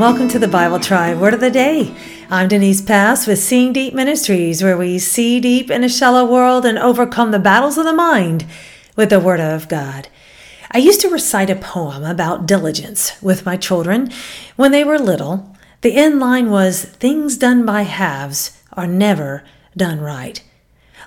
Welcome to the Bible Tribe Word of the Day. I'm Denise Pass with Seeing Deep Ministries, where we see deep in a shallow world and overcome the battles of the mind with the Word of God. I used to recite a poem about diligence with my children when they were little. The end line was Things done by halves are never done right.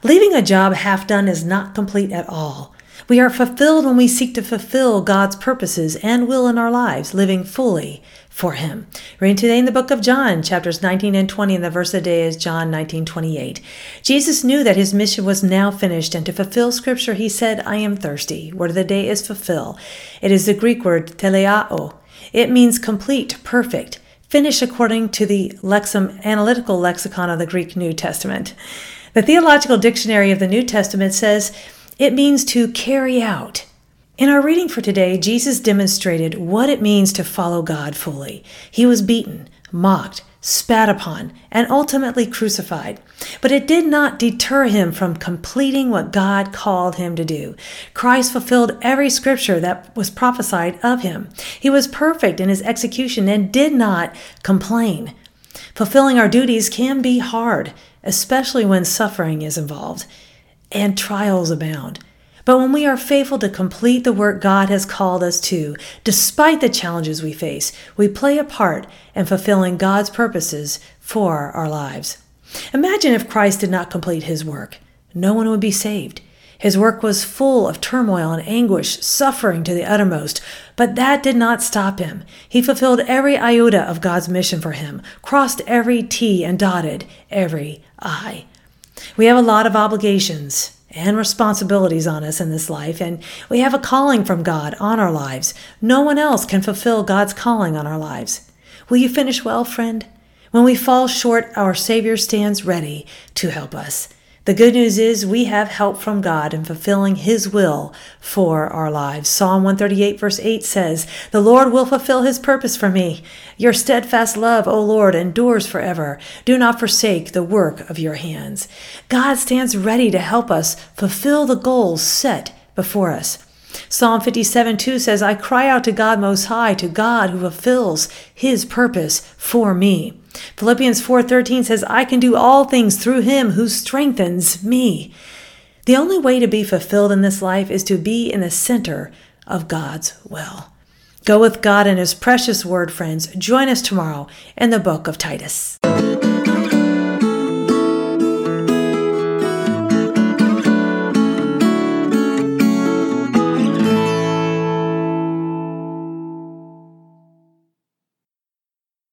Leaving a job half done is not complete at all. We are fulfilled when we seek to fulfill God's purposes and will in our lives, living fully for him. Reading today in the book of John, chapters 19 and 20, and the verse of the day is John 19, 28. Jesus knew that his mission was now finished, and to fulfill scripture, he said, I am thirsty. Word of the day is fulfill. It is the Greek word teleao. It means complete, perfect, finish according to the Lexham, analytical lexicon of the Greek New Testament. The Theological Dictionary of the New Testament says it means to carry out, in our reading for today, Jesus demonstrated what it means to follow God fully. He was beaten, mocked, spat upon, and ultimately crucified. But it did not deter him from completing what God called him to do. Christ fulfilled every scripture that was prophesied of him. He was perfect in his execution and did not complain. Fulfilling our duties can be hard, especially when suffering is involved and trials abound. But when we are faithful to complete the work God has called us to, despite the challenges we face, we play a part in fulfilling God's purposes for our lives. Imagine if Christ did not complete his work. No one would be saved. His work was full of turmoil and anguish, suffering to the uttermost, but that did not stop him. He fulfilled every iota of God's mission for him, crossed every T, and dotted every I. We have a lot of obligations, and responsibilities on us in this life, and we have a calling from God on our lives. No one else can fulfill God's calling on our lives. Will you finish well, friend? When we fall short, our Savior stands ready to help us. The good news is we have help from God in fulfilling His will for our lives. Psalm 138, verse 8 says, The Lord will fulfill His purpose for me. Your steadfast love, O Lord, endures forever. Do not forsake the work of your hands. God stands ready to help us fulfill the goals set before us. Psalm 57 2 says, I cry out to God Most High, to God who fulfills His purpose for me. Philippians 4:13 says, "I can do all things through him who strengthens me." The only way to be fulfilled in this life is to be in the center of God's will. Go with God and his precious word, friends. Join us tomorrow in the book of Titus.